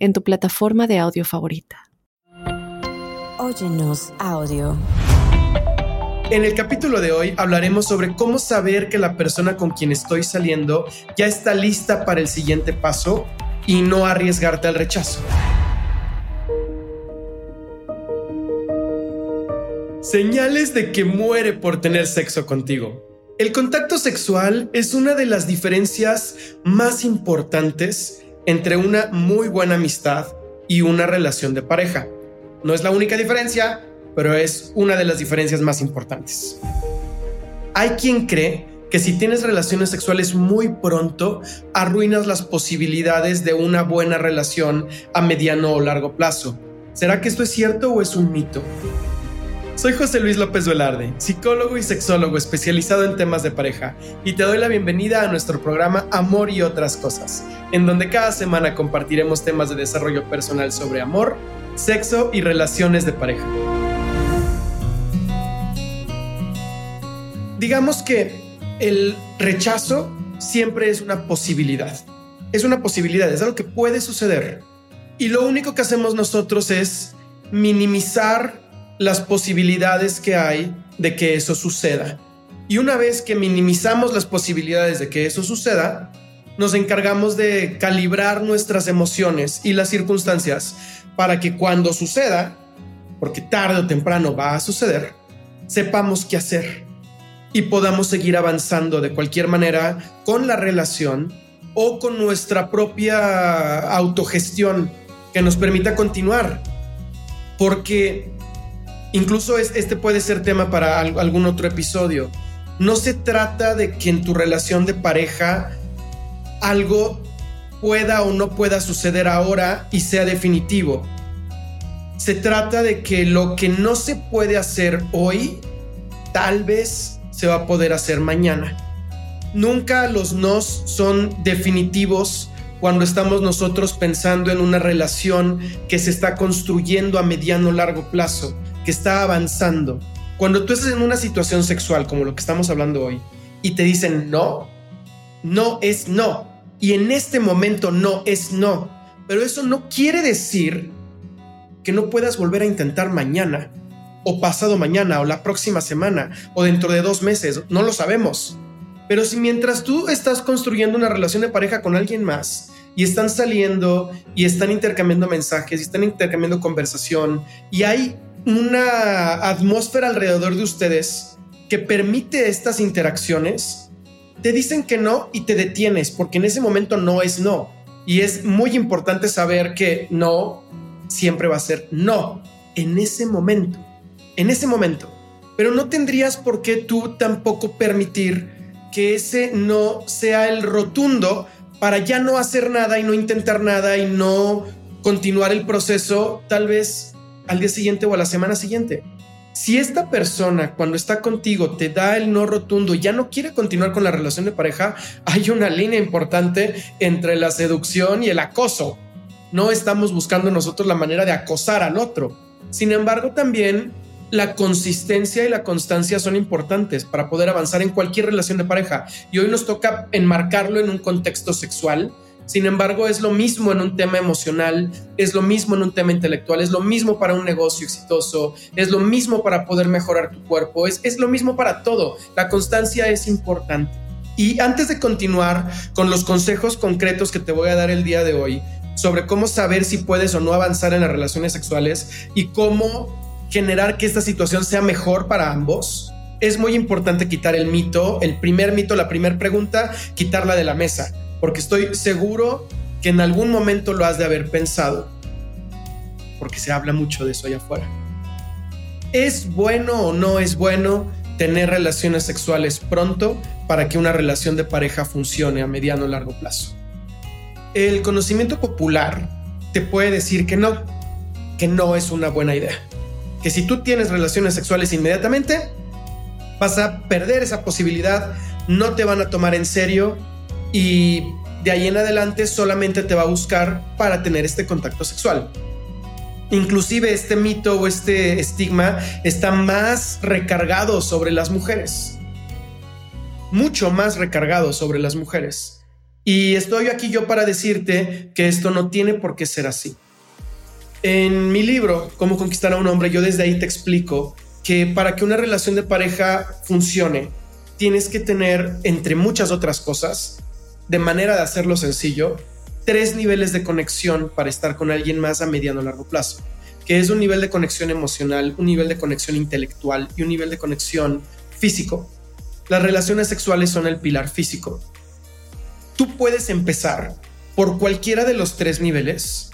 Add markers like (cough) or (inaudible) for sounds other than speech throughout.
en tu plataforma de audio favorita. Óyenos audio. En el capítulo de hoy hablaremos sobre cómo saber que la persona con quien estoy saliendo ya está lista para el siguiente paso y no arriesgarte al rechazo. Señales de que muere por tener sexo contigo. El contacto sexual es una de las diferencias más importantes entre una muy buena amistad y una relación de pareja. No es la única diferencia, pero es una de las diferencias más importantes. Hay quien cree que si tienes relaciones sexuales muy pronto, arruinas las posibilidades de una buena relación a mediano o largo plazo. ¿Será que esto es cierto o es un mito? Soy José Luis López Velarde, psicólogo y sexólogo especializado en temas de pareja, y te doy la bienvenida a nuestro programa Amor y otras cosas, en donde cada semana compartiremos temas de desarrollo personal sobre amor, sexo y relaciones de pareja. Digamos que el rechazo siempre es una posibilidad. Es una posibilidad, es algo que puede suceder. Y lo único que hacemos nosotros es minimizar las posibilidades que hay de que eso suceda. Y una vez que minimizamos las posibilidades de que eso suceda, nos encargamos de calibrar nuestras emociones y las circunstancias para que cuando suceda, porque tarde o temprano va a suceder, sepamos qué hacer y podamos seguir avanzando de cualquier manera con la relación o con nuestra propia autogestión que nos permita continuar. Porque Incluso este puede ser tema para algún otro episodio. No se trata de que en tu relación de pareja algo pueda o no pueda suceder ahora y sea definitivo. Se trata de que lo que no se puede hacer hoy, tal vez se va a poder hacer mañana. Nunca los nos son definitivos cuando estamos nosotros pensando en una relación que se está construyendo a mediano largo plazo está avanzando. Cuando tú estás en una situación sexual como lo que estamos hablando hoy y te dicen no, no es no. Y en este momento no es no. Pero eso no quiere decir que no puedas volver a intentar mañana o pasado mañana o la próxima semana o dentro de dos meses. No lo sabemos. Pero si mientras tú estás construyendo una relación de pareja con alguien más y están saliendo y están intercambiando mensajes y están intercambiando conversación y hay una atmósfera alrededor de ustedes que permite estas interacciones, te dicen que no y te detienes porque en ese momento no es no. Y es muy importante saber que no siempre va a ser no en ese momento, en ese momento. Pero no tendrías por qué tú tampoco permitir que ese no sea el rotundo para ya no hacer nada y no intentar nada y no continuar el proceso tal vez al día siguiente o a la semana siguiente. Si esta persona cuando está contigo te da el no rotundo ya no quiere continuar con la relación de pareja, hay una línea importante entre la seducción y el acoso. No estamos buscando nosotros la manera de acosar al otro. Sin embargo, también la consistencia y la constancia son importantes para poder avanzar en cualquier relación de pareja. Y hoy nos toca enmarcarlo en un contexto sexual sin embargo, es lo mismo en un tema emocional, es lo mismo en un tema intelectual, es lo mismo para un negocio exitoso, es lo mismo para poder mejorar tu cuerpo, es, es lo mismo para todo. La constancia es importante. Y antes de continuar con los consejos concretos que te voy a dar el día de hoy sobre cómo saber si puedes o no avanzar en las relaciones sexuales y cómo generar que esta situación sea mejor para ambos, es muy importante quitar el mito, el primer mito, la primera pregunta, quitarla de la mesa porque estoy seguro que en algún momento lo has de haber pensado, porque se habla mucho de eso allá afuera. ¿Es bueno o no es bueno tener relaciones sexuales pronto para que una relación de pareja funcione a mediano o largo plazo? El conocimiento popular te puede decir que no, que no es una buena idea. Que si tú tienes relaciones sexuales inmediatamente, vas a perder esa posibilidad, no te van a tomar en serio y de ahí en adelante solamente te va a buscar para tener este contacto sexual. Inclusive este mito o este estigma está más recargado sobre las mujeres. Mucho más recargado sobre las mujeres. Y estoy aquí yo para decirte que esto no tiene por qué ser así. En mi libro, Cómo conquistar a un hombre, yo desde ahí te explico que para que una relación de pareja funcione, tienes que tener, entre muchas otras cosas, de manera de hacerlo sencillo, tres niveles de conexión para estar con alguien más a mediano o largo plazo, que es un nivel de conexión emocional, un nivel de conexión intelectual y un nivel de conexión físico. Las relaciones sexuales son el pilar físico. Tú puedes empezar por cualquiera de los tres niveles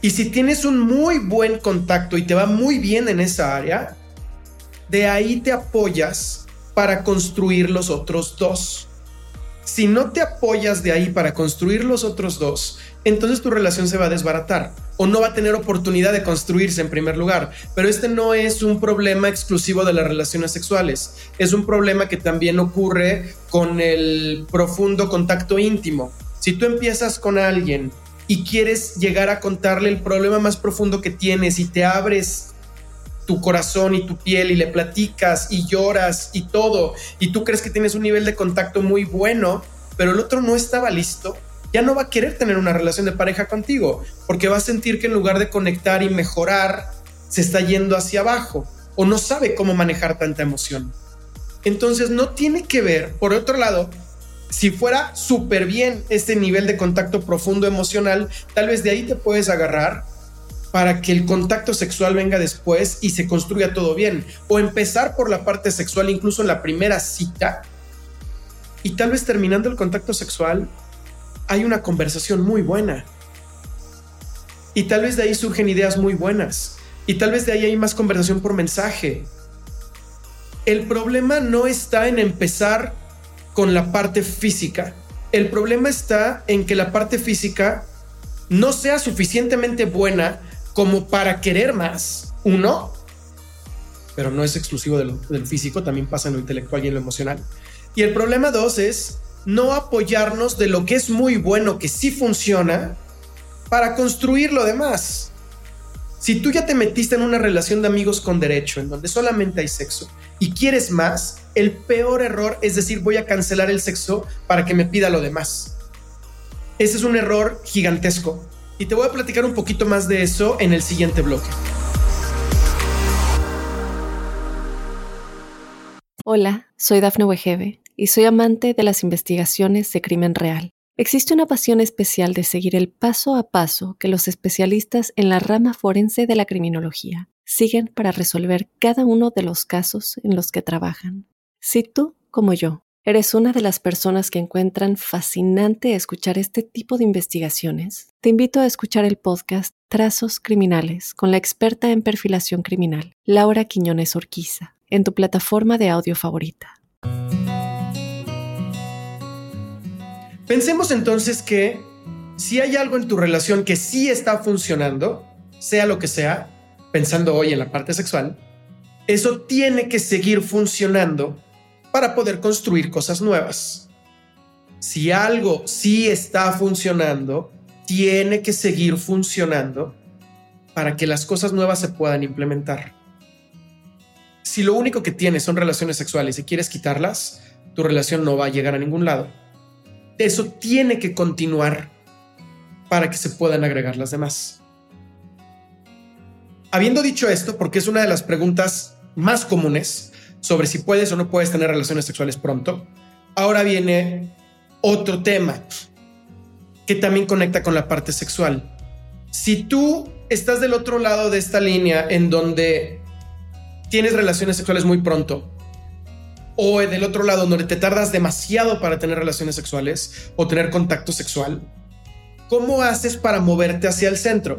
y si tienes un muy buen contacto y te va muy bien en esa área, de ahí te apoyas para construir los otros dos. Si no te apoyas de ahí para construir los otros dos, entonces tu relación se va a desbaratar o no va a tener oportunidad de construirse en primer lugar. Pero este no es un problema exclusivo de las relaciones sexuales, es un problema que también ocurre con el profundo contacto íntimo. Si tú empiezas con alguien y quieres llegar a contarle el problema más profundo que tienes y te abres tu corazón y tu piel y le platicas y lloras y todo y tú crees que tienes un nivel de contacto muy bueno, pero el otro no estaba listo, ya no va a querer tener una relación de pareja contigo porque va a sentir que en lugar de conectar y mejorar, se está yendo hacia abajo o no sabe cómo manejar tanta emoción. Entonces no tiene que ver, por otro lado, si fuera súper bien este nivel de contacto profundo emocional, tal vez de ahí te puedes agarrar para que el contacto sexual venga después y se construya todo bien. O empezar por la parte sexual incluso en la primera cita. Y tal vez terminando el contacto sexual hay una conversación muy buena. Y tal vez de ahí surgen ideas muy buenas. Y tal vez de ahí hay más conversación por mensaje. El problema no está en empezar con la parte física. El problema está en que la parte física no sea suficientemente buena como para querer más. Uno, pero no es exclusivo del, físico, también pasa en lo intelectual y en lo emocional. Y el problema dos es no apoyarnos de lo que es muy bueno, que sí funciona, para construir lo demás. Si tú ya te metiste en una relación de amigos con derecho, en donde solamente hay sexo, y quieres más, el peor error es decir voy a cancelar el sexo para que me pida lo demás. Ese es un error gigantesco. Y te voy a platicar un poquito más de eso en el siguiente bloque. Hola, soy Dafne Wegebe y soy amante de las investigaciones de crimen real. Existe una pasión especial de seguir el paso a paso que los especialistas en la rama forense de la criminología siguen para resolver cada uno de los casos en los que trabajan. Si tú, como yo, eres una de las personas que encuentran fascinante escuchar este tipo de investigaciones, te invito a escuchar el podcast Trazos Criminales con la experta en perfilación criminal, Laura Quiñones Orquiza, en tu plataforma de audio favorita. Pensemos entonces que si hay algo en tu relación que sí está funcionando, sea lo que sea, pensando hoy en la parte sexual, eso tiene que seguir funcionando para poder construir cosas nuevas. Si algo sí está funcionando, tiene que seguir funcionando para que las cosas nuevas se puedan implementar. Si lo único que tienes son relaciones sexuales y quieres quitarlas, tu relación no va a llegar a ningún lado. Eso tiene que continuar para que se puedan agregar las demás. Habiendo dicho esto, porque es una de las preguntas más comunes sobre si puedes o no puedes tener relaciones sexuales pronto, ahora viene otro tema que también conecta con la parte sexual. Si tú estás del otro lado de esta línea en donde tienes relaciones sexuales muy pronto, o del otro lado donde te tardas demasiado para tener relaciones sexuales o tener contacto sexual, ¿cómo haces para moverte hacia el centro?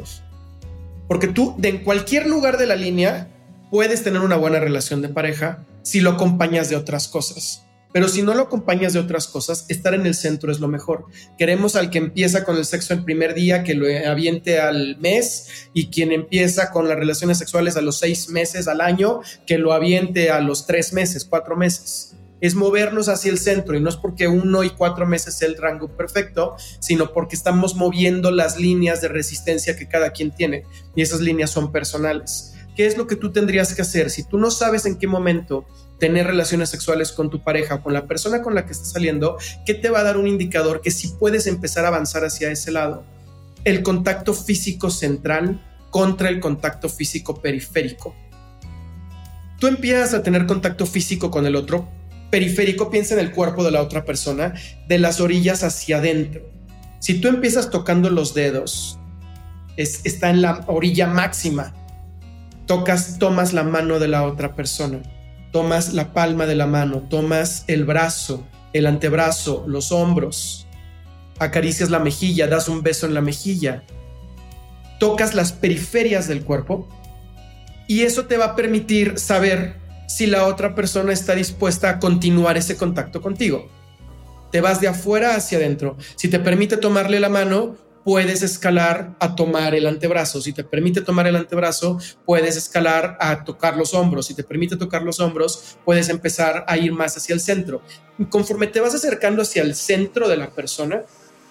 Porque tú, de en cualquier lugar de la línea, puedes tener una buena relación de pareja si lo acompañas de otras cosas. Pero si no lo acompañas de otras cosas, estar en el centro es lo mejor. Queremos al que empieza con el sexo el primer día, que lo aviente al mes, y quien empieza con las relaciones sexuales a los seis meses al año, que lo aviente a los tres meses, cuatro meses. Es movernos hacia el centro y no es porque uno y cuatro meses sea el rango perfecto, sino porque estamos moviendo las líneas de resistencia que cada quien tiene y esas líneas son personales. ¿Qué es lo que tú tendrías que hacer? Si tú no sabes en qué momento tener relaciones sexuales con tu pareja o con la persona con la que estás saliendo, ¿qué te va a dar un indicador que si puedes empezar a avanzar hacia ese lado? El contacto físico central contra el contacto físico periférico. Tú empiezas a tener contacto físico con el otro. Periférico piensa en el cuerpo de la otra persona, de las orillas hacia adentro. Si tú empiezas tocando los dedos, está en la orilla máxima. Tocas, tomas la mano de la otra persona tomas la palma de la mano, tomas el brazo, el antebrazo, los hombros, acaricias la mejilla, das un beso en la mejilla, tocas las periferias del cuerpo y eso te va a permitir saber si la otra persona está dispuesta a continuar ese contacto contigo. Te vas de afuera hacia adentro. Si te permite tomarle la mano, puedes escalar a tomar el antebrazo. Si te permite tomar el antebrazo, puedes escalar a tocar los hombros. Si te permite tocar los hombros, puedes empezar a ir más hacia el centro. conforme te vas acercando hacia el centro de la persona,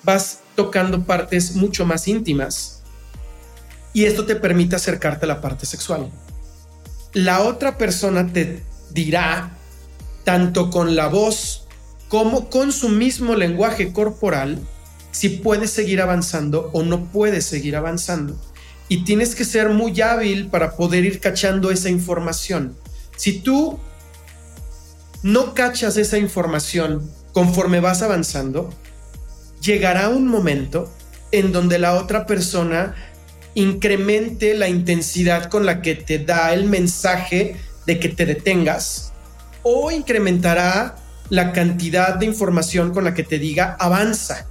vas tocando partes mucho más íntimas. Y esto te permite acercarte a la parte sexual. La otra persona te dirá, tanto con la voz como con su mismo lenguaje corporal, si puedes seguir avanzando o no puedes seguir avanzando. Y tienes que ser muy hábil para poder ir cachando esa información. Si tú no cachas esa información conforme vas avanzando, llegará un momento en donde la otra persona incremente la intensidad con la que te da el mensaje de que te detengas o incrementará la cantidad de información con la que te diga avanza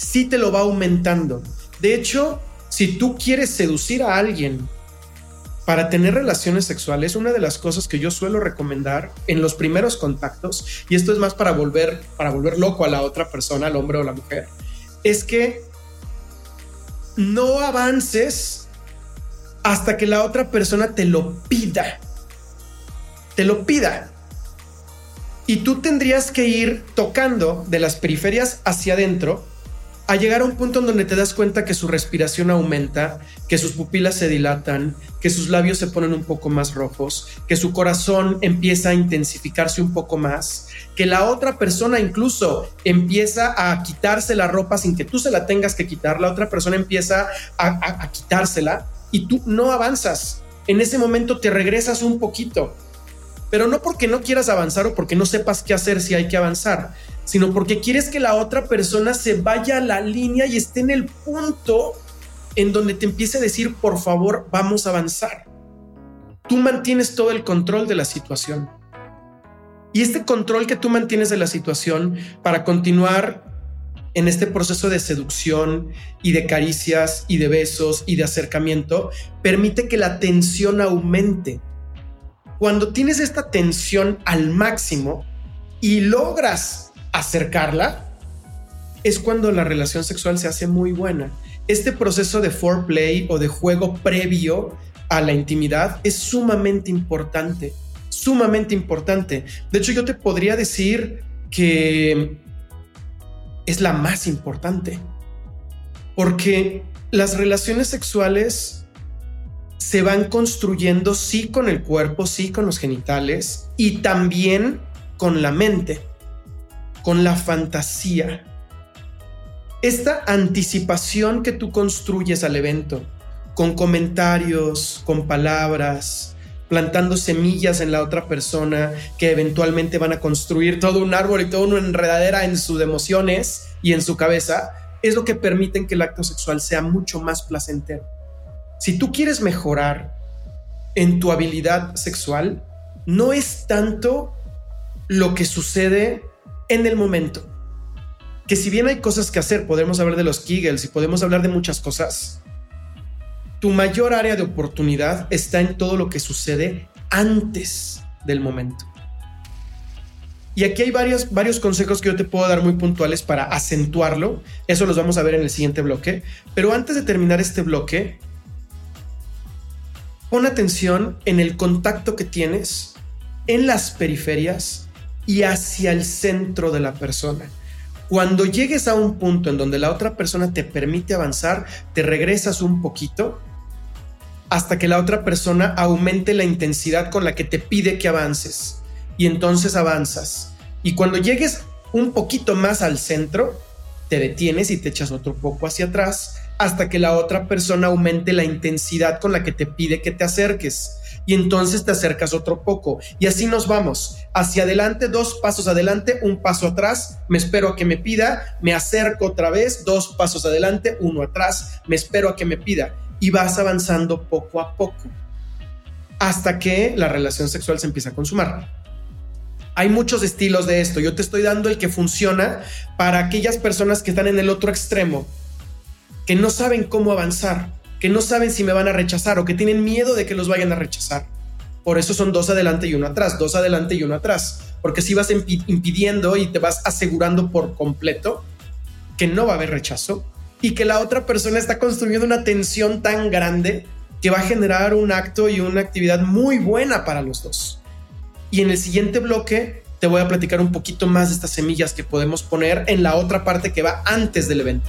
sí te lo va aumentando. De hecho, si tú quieres seducir a alguien para tener relaciones sexuales, una de las cosas que yo suelo recomendar en los primeros contactos, y esto es más para volver, para volver loco a la otra persona, al hombre o la mujer, es que no avances hasta que la otra persona te lo pida. Te lo pida. Y tú tendrías que ir tocando de las periferias hacia adentro a llegar a un punto en donde te das cuenta que su respiración aumenta, que sus pupilas se dilatan, que sus labios se ponen un poco más rojos, que su corazón empieza a intensificarse un poco más, que la otra persona incluso empieza a quitarse la ropa sin que tú se la tengas que quitar, la otra persona empieza a, a quitársela y tú no avanzas. En ese momento te regresas un poquito, pero no porque no quieras avanzar o porque no sepas qué hacer si hay que avanzar, sino porque quieres que la otra persona se vaya a la línea y esté en el punto en donde te empiece a decir, por favor, vamos a avanzar. Tú mantienes todo el control de la situación. Y este control que tú mantienes de la situación para continuar en este proceso de seducción y de caricias y de besos y de acercamiento permite que la tensión aumente. Cuando tienes esta tensión al máximo y logras acercarla, es cuando la relación sexual se hace muy buena. Este proceso de foreplay o de juego previo a la intimidad es sumamente importante, sumamente importante. De hecho, yo te podría decir que es la más importante, porque las relaciones sexuales se van construyendo sí con el cuerpo, sí con los genitales y también con la mente con la fantasía. Esta anticipación que tú construyes al evento, con comentarios, con palabras, plantando semillas en la otra persona que eventualmente van a construir todo un árbol y toda una enredadera en sus emociones y en su cabeza, es lo que permiten que el acto sexual sea mucho más placentero. Si tú quieres mejorar en tu habilidad sexual, no es tanto lo que sucede en el momento. Que si bien hay cosas que hacer, podemos hablar de los Kegels y podemos hablar de muchas cosas, tu mayor área de oportunidad está en todo lo que sucede antes del momento. Y aquí hay varios, varios consejos que yo te puedo dar muy puntuales para acentuarlo. Eso los vamos a ver en el siguiente bloque. Pero antes de terminar este bloque, pon atención en el contacto que tienes en las periferias y hacia el centro de la persona. Cuando llegues a un punto en donde la otra persona te permite avanzar, te regresas un poquito hasta que la otra persona aumente la intensidad con la que te pide que avances. Y entonces avanzas. Y cuando llegues un poquito más al centro, te detienes y te echas otro poco hacia atrás hasta que la otra persona aumente la intensidad con la que te pide que te acerques y entonces te acercas otro poco. Y así nos vamos. Hacia adelante, dos pasos adelante, un paso atrás, me espero a que me pida, me acerco otra vez, dos pasos adelante, uno atrás, me espero a que me pida. Y vas avanzando poco a poco hasta que la relación sexual se empieza a consumar. Hay muchos estilos de esto. Yo te estoy dando el que funciona para aquellas personas que están en el otro extremo, que no saben cómo avanzar que no saben si me van a rechazar o que tienen miedo de que los vayan a rechazar. Por eso son dos adelante y uno atrás, dos adelante y uno atrás. Porque si vas impidiendo y te vas asegurando por completo que no va a haber rechazo y que la otra persona está construyendo una tensión tan grande que va a generar un acto y una actividad muy buena para los dos. Y en el siguiente bloque te voy a platicar un poquito más de estas semillas que podemos poner en la otra parte que va antes del evento.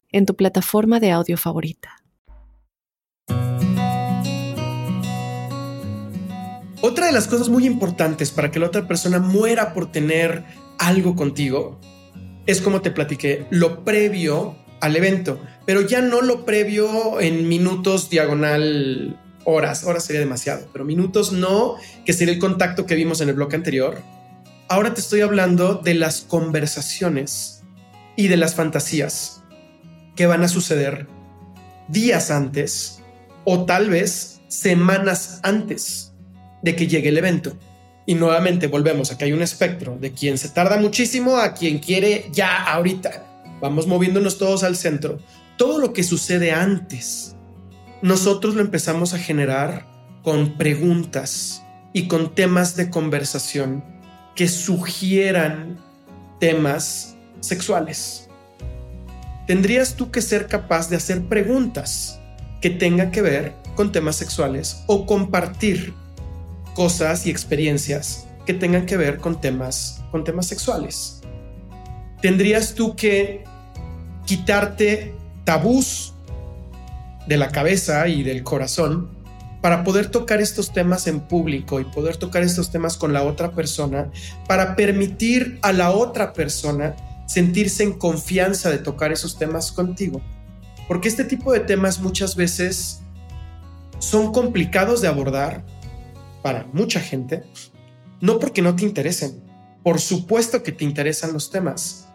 en tu plataforma de audio favorita. Otra de las cosas muy importantes para que la otra persona muera por tener algo contigo es como te platiqué, lo previo al evento, pero ya no lo previo en minutos diagonal horas, horas sería demasiado, pero minutos no, que sería el contacto que vimos en el bloque anterior. Ahora te estoy hablando de las conversaciones y de las fantasías que van a suceder días antes o tal vez semanas antes de que llegue el evento. Y nuevamente volvemos a que hay un espectro de quien se tarda muchísimo a quien quiere ya ahorita. Vamos moviéndonos todos al centro. Todo lo que sucede antes, nosotros lo empezamos a generar con preguntas y con temas de conversación que sugieran temas sexuales tendrías tú que ser capaz de hacer preguntas que tengan que ver con temas sexuales o compartir cosas y experiencias que tengan que ver con temas, con temas sexuales. Tendrías tú que quitarte tabús de la cabeza y del corazón para poder tocar estos temas en público y poder tocar estos temas con la otra persona, para permitir a la otra persona sentirse en confianza de tocar esos temas contigo. Porque este tipo de temas muchas veces son complicados de abordar para mucha gente, no porque no te interesen, por supuesto que te interesan los temas,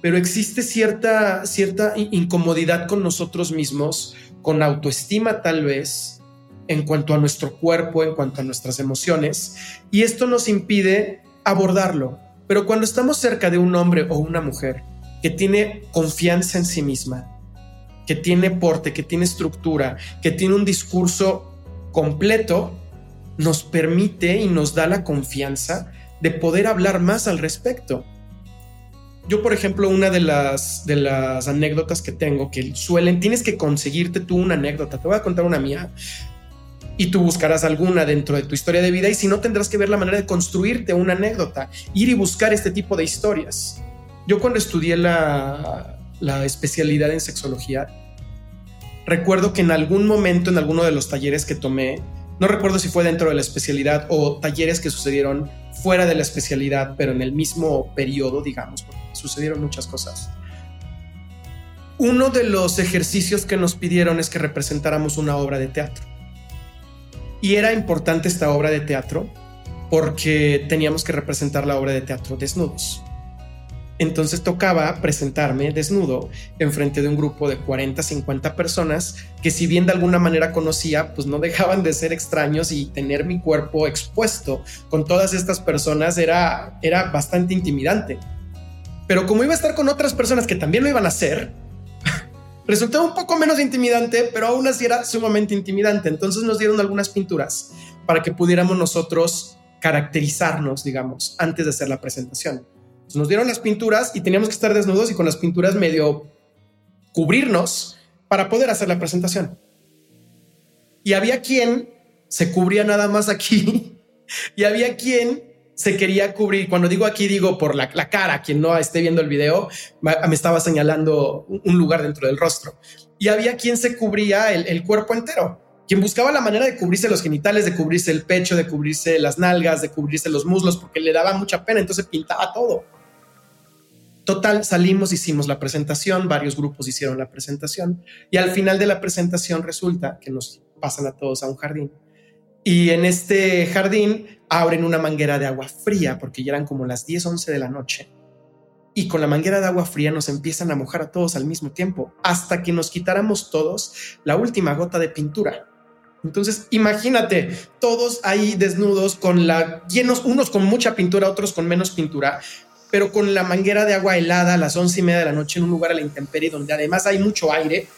pero existe cierta, cierta incomodidad con nosotros mismos, con autoestima tal vez, en cuanto a nuestro cuerpo, en cuanto a nuestras emociones, y esto nos impide abordarlo, pero cuando estamos cerca de un hombre o una mujer que tiene confianza en sí misma, que tiene porte, que tiene estructura, que tiene un discurso completo, nos permite y nos da la confianza de poder hablar más al respecto. Yo, por ejemplo, una de las, de las anécdotas que tengo que suelen, tienes que conseguirte tú una anécdota. Te voy a contar una mía y tú buscarás alguna dentro de tu historia de vida y si no tendrás que ver la manera de construirte una anécdota, ir y buscar este tipo de historias. Yo cuando estudié la, especialidad en sexología, recuerdo que en algún momento, en alguno de los talleres que tomé, no recuerdo si fue dentro de la especialidad o talleres que sucedieron fuera de la especialidad, pero en el mismo periodo, digamos, porque sucedieron muchas cosas. uno de los ejercicios que nos pidieron es que representáramos una obra de teatro. Y era importante esta obra de teatro porque teníamos que representar la obra de teatro desnudos. Entonces tocaba presentarme desnudo en frente de un grupo de 40, 50 personas que si bien de alguna manera conocía, pues no dejaban de ser extraños y tener mi cuerpo expuesto con todas estas personas era, era bastante intimidante. Pero como iba a estar con otras personas que también lo iban a hacer, resultaba un poco menos intimidante, pero aún así era sumamente intimidante. Entonces nos dieron algunas pinturas para que pudiéramos nosotros caracterizarnos, digamos, antes de hacer la presentación. nos dieron las pinturas y teníamos que estar desnudos y con las pinturas medio cubrirnos para poder hacer la presentación. Y había quien se cubría nada más aquí (laughs) y había quien se quería cubrir. Cuando digo aquí, digo por la, cara. Quien no esté viendo el video me estaba señalando un lugar dentro del rostro. Y había quien se cubría el cuerpo entero quien buscaba la manera de cubrirse los genitales, de cubrirse el pecho, de cubrirse las nalgas, de cubrirse los muslos, porque le daba mucha pena, entonces pintaba todo. Total, salimos, hicimos la presentación, varios grupos hicieron la presentación y al final de la presentación resulta que nos pasan a todos a un jardín. Y en este jardín abren una manguera de agua fría porque ya eran como las 10, 11 de la noche. Y con la manguera de agua fría nos empiezan a mojar a todos al mismo tiempo, hasta que nos quitáramos todos la última gota de pintura. Entonces, imagínate, todos ahí desnudos, con la llenos, unos con mucha pintura, otros con menos pintura, pero con la manguera de agua helada a las once y media de la noche en un lugar a la intemperie donde además hay mucho aire.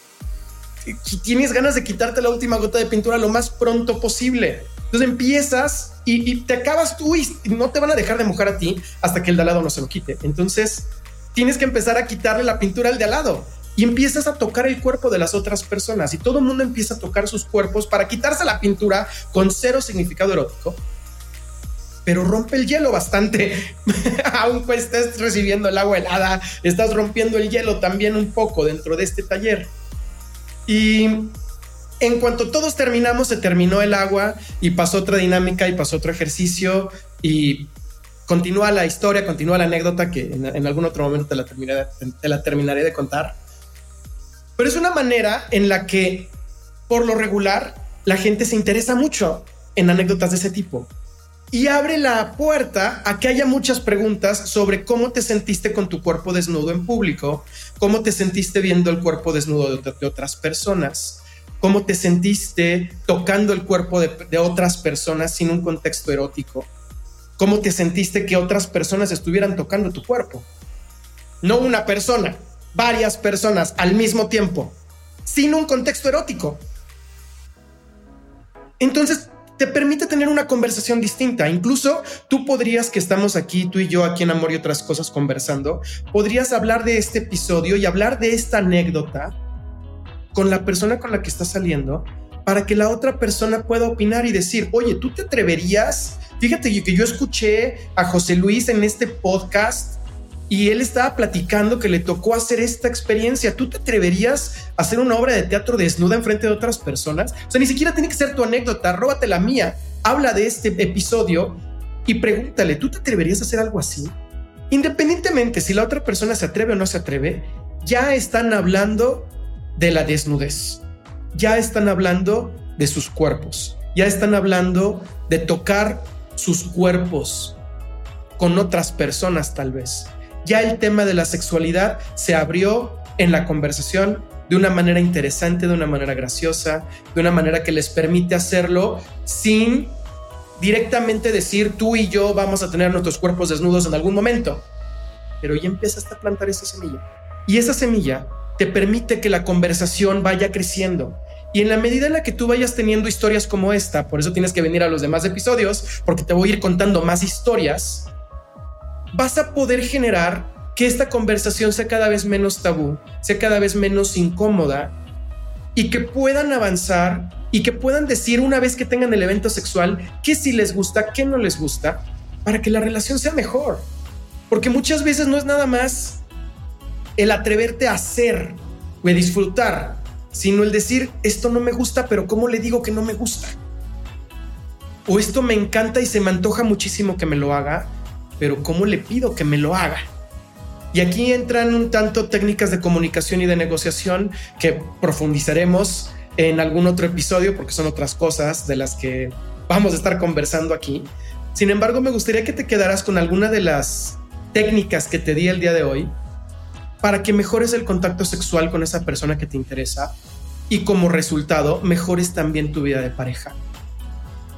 Tienes ganas de quitarte la última gota de pintura lo más pronto posible. Entonces empiezas y, te acabas tú y no te van a dejar de mojar a ti hasta que el de al lado no se lo quite. Entonces tienes que empezar a quitarle la pintura al de al lado y empiezas a tocar el cuerpo de las otras personas y todo el mundo empieza a tocar sus cuerpos para quitarse la pintura con cero significado erótico. Pero rompe el hielo bastante. (laughs) Aunque estés recibiendo el agua helada, estás rompiendo el hielo también un poco dentro de este taller. Y en cuanto todos terminamos, se terminó el agua y pasó otra dinámica y pasó otro ejercicio y continúa la historia, continúa la anécdota que en, algún otro momento te la, te la terminaré de contar. Pero es una manera en la que, por lo regular, la gente se interesa mucho en anécdotas de ese tipo y abre la puerta a que haya muchas preguntas sobre cómo te sentiste con tu cuerpo desnudo en público, cómo te sentiste viendo el cuerpo desnudo de, otras personas, cómo te sentiste tocando el cuerpo de, de otras personas sin un contexto erótico, cómo te sentiste que otras personas estuvieran tocando tu cuerpo. No una persona, varias personas al mismo tiempo, sin un contexto erótico. Entonces, te permite tener una conversación distinta. Incluso tú podrías, que estamos aquí, tú y yo aquí en Amor y otras cosas conversando, podrías hablar de este episodio y hablar de esta anécdota con la persona con la que estás saliendo para que la otra persona pueda opinar y decir, oye, tú te atreverías. Fíjate que yo escuché a José Luis en este podcast y él estaba platicando que le tocó hacer esta experiencia. ¿Tú te atreverías a hacer una obra de teatro desnuda en frente de otras personas? O sea, ni siquiera tiene que ser tu anécdota, róbate la mía. Habla de este episodio y pregúntale, ¿tú te atreverías a hacer algo así? Independientemente si la otra persona se atreve o no se atreve, ya están hablando de la desnudez. Ya están hablando de sus cuerpos. Ya están hablando de tocar sus cuerpos con otras personas tal vez ya el tema de la sexualidad se abrió en la conversación de una manera interesante, de una manera graciosa, de una manera que les permite hacerlo sin directamente decir tú y yo vamos a tener nuestros cuerpos desnudos en algún momento. Pero ya empiezas a plantar esa semilla. Y esa semilla te permite que la conversación vaya creciendo. Y en la medida en la que tú vayas teniendo historias como esta, por eso tienes que venir a los demás episodios, porque te voy a ir contando más historias, vas a poder generar que esta conversación sea cada vez menos tabú, sea cada vez menos incómoda y que puedan avanzar y que puedan decir una vez que tengan el evento sexual qué sí les gusta, qué no les gusta, para que la relación sea mejor. Porque muchas veces no es nada más el atreverte a hacer o a disfrutar, sino el decir, esto no me gusta, pero ¿cómo le digo que no me gusta? O esto me encanta y se me antoja muchísimo que me lo haga, pero ¿cómo le pido que me lo haga? Y aquí entran un tanto técnicas de comunicación y de negociación que profundizaremos en algún otro episodio porque son otras cosas de las que vamos a estar conversando aquí. Sin embargo, me gustaría que te quedaras con alguna de las técnicas que te di el día de hoy para que mejores el contacto sexual con esa persona que te interesa y como resultado mejores también tu vida de pareja.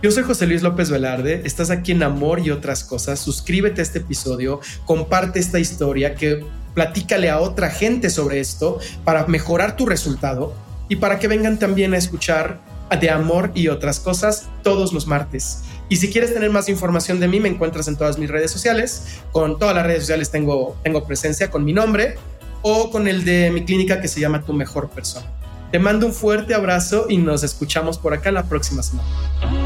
Yo soy José Luis López Velarde, estás aquí en Amor y otras cosas. Suscríbete a este episodio, comparte esta historia, que platícale a otra gente sobre esto para mejorar tu resultado y para que vengan también a escuchar de Amor y otras cosas todos los martes. Y si quieres tener más información de mí, me encuentras en todas mis redes sociales. Con todas las redes sociales tengo, tengo presencia con mi nombre o con el de mi clínica que se llama Tu Mejor Persona. Te mando un fuerte abrazo y nos escuchamos por acá la próxima semana.